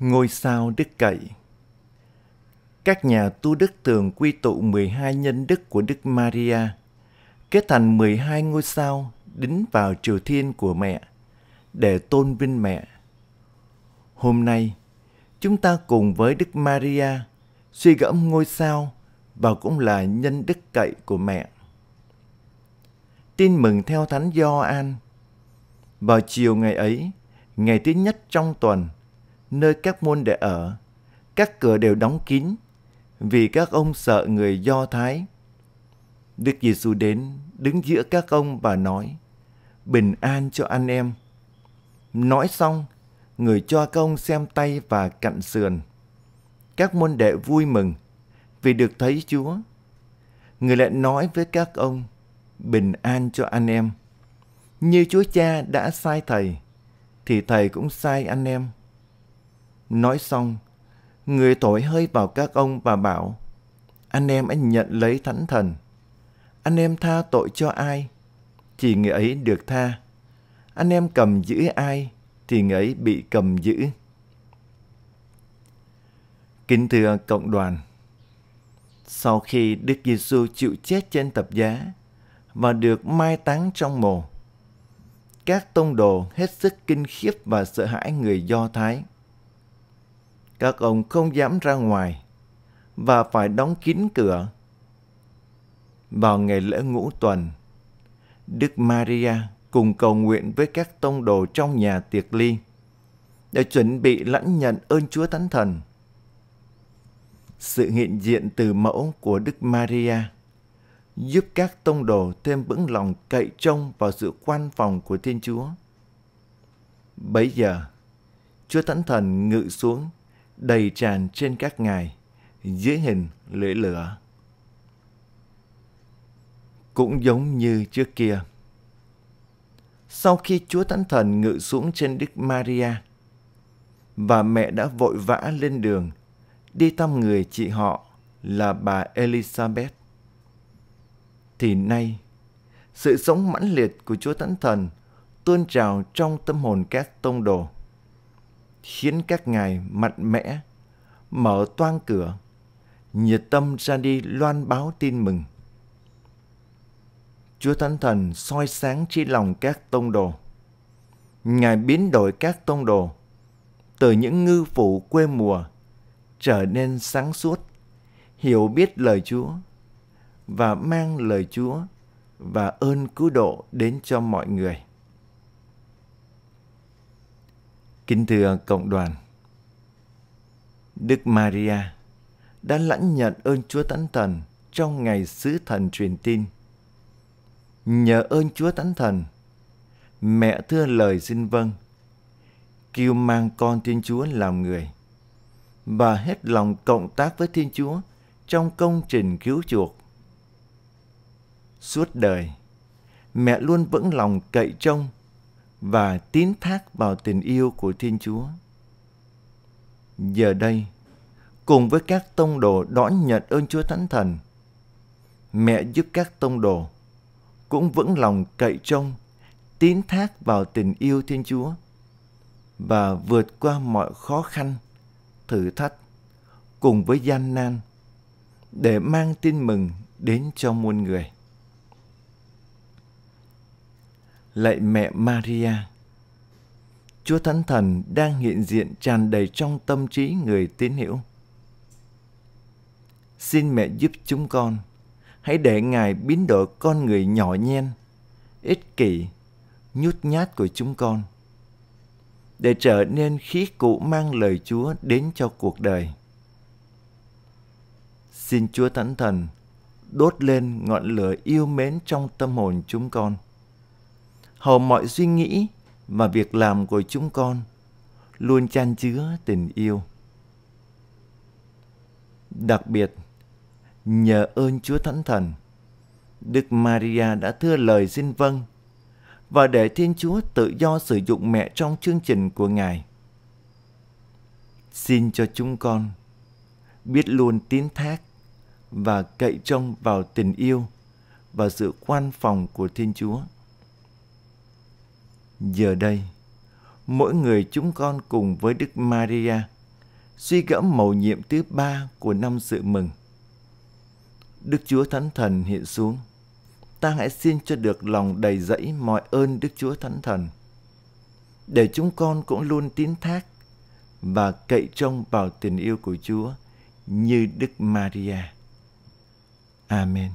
Ngôi sao đức cậy Các nhà tu đức thường quy tụ 12 nhân đức của Đức Maria, kết thành 12 ngôi sao đính vào triều thiên của mẹ để tôn vinh mẹ. Hôm nay, chúng ta cùng với Đức Maria suy gẫm ngôi sao và cũng là nhân đức cậy của mẹ. Tin mừng theo Thánh Gioan. Vào chiều ngày ấy, ngày thứ nhất trong tuần, nơi các môn đệ ở, các cửa đều đóng kín vì các ông sợ người Do Thái. Đức Giêsu đến đứng giữa các ông và nói: "Bình an cho anh em." Nói xong, người cho các ông xem tay và cạnh sườn. Các môn đệ vui mừng vì được thấy Chúa. Người lại nói với các ông: "Bình an cho anh em." Như Chúa Cha đã sai thầy thì thầy cũng sai anh em. Nói xong, người tội hơi vào các ông và bảo, anh em anh nhận lấy thánh thần. Anh em tha tội cho ai, thì người ấy được tha. Anh em cầm giữ ai, thì người ấy bị cầm giữ. Kính thưa cộng đoàn, sau khi Đức Giêsu chịu chết trên thập giá và được mai táng trong mồ, các tông đồ hết sức kinh khiếp và sợ hãi người Do Thái các ông không dám ra ngoài và phải đóng kín cửa. Vào ngày lễ ngũ tuần, Đức Maria cùng cầu nguyện với các tông đồ trong nhà tiệc ly để chuẩn bị lãnh nhận ơn Chúa Thánh Thần. Sự hiện diện từ mẫu của Đức Maria giúp các tông đồ thêm vững lòng cậy trông vào sự quan phòng của Thiên Chúa. Bấy giờ, Chúa Thánh Thần ngự xuống đầy tràn trên các ngài dưới hình lưỡi lửa. Cũng giống như trước kia. Sau khi Chúa Thánh Thần ngự xuống trên Đức Maria và mẹ đã vội vã lên đường đi thăm người chị họ là bà Elizabeth. Thì nay, sự sống mãnh liệt của Chúa Thánh Thần tuôn trào trong tâm hồn các tông đồ khiến các ngài mạnh mẽ, mở toang cửa, nhiệt tâm ra đi loan báo tin mừng. Chúa Thánh Thần soi sáng trí lòng các tông đồ. Ngài biến đổi các tông đồ từ những ngư phụ quê mùa trở nên sáng suốt, hiểu biết lời Chúa và mang lời Chúa và ơn cứu độ đến cho mọi người. Kính thưa cộng đoàn, Đức Maria đã lãnh nhận ơn Chúa Thánh Thần trong ngày sứ thần truyền tin. Nhờ ơn Chúa Thánh Thần, mẹ thưa lời xin vâng, kêu mang con Thiên Chúa làm người và hết lòng cộng tác với Thiên Chúa trong công trình cứu chuộc. Suốt đời, mẹ luôn vững lòng cậy trông và tín thác vào tình yêu của Thiên Chúa. Giờ đây, cùng với các tông đồ đón nhận ơn Chúa Thánh Thần, mẹ giúp các tông đồ cũng vững lòng cậy trông, tín thác vào tình yêu Thiên Chúa và vượt qua mọi khó khăn, thử thách cùng với gian nan để mang tin mừng đến cho muôn người. Lạy mẹ Maria, Chúa Thánh Thần đang hiện diện tràn đầy trong tâm trí người tín hữu. Xin mẹ giúp chúng con, hãy để Ngài biến đổi con người nhỏ nhen, ích kỷ, nhút nhát của chúng con, để trở nên khí cụ mang lời Chúa đến cho cuộc đời. Xin Chúa Thánh Thần đốt lên ngọn lửa yêu mến trong tâm hồn chúng con hầu mọi suy nghĩ và việc làm của chúng con luôn chan chứa tình yêu. Đặc biệt, nhờ ơn Chúa Thánh Thần, Đức Maria đã thưa lời xin vâng và để Thiên Chúa tự do sử dụng mẹ trong chương trình của Ngài. Xin cho chúng con biết luôn tín thác và cậy trông vào tình yêu và sự quan phòng của Thiên Chúa. Giờ đây, mỗi người chúng con cùng với Đức Maria suy gẫm mầu nhiệm thứ ba của năm sự mừng. Đức Chúa Thánh Thần hiện xuống. Ta hãy xin cho được lòng đầy dẫy mọi ơn Đức Chúa Thánh Thần. Để chúng con cũng luôn tín thác và cậy trông vào tình yêu của Chúa như Đức Maria. Amen.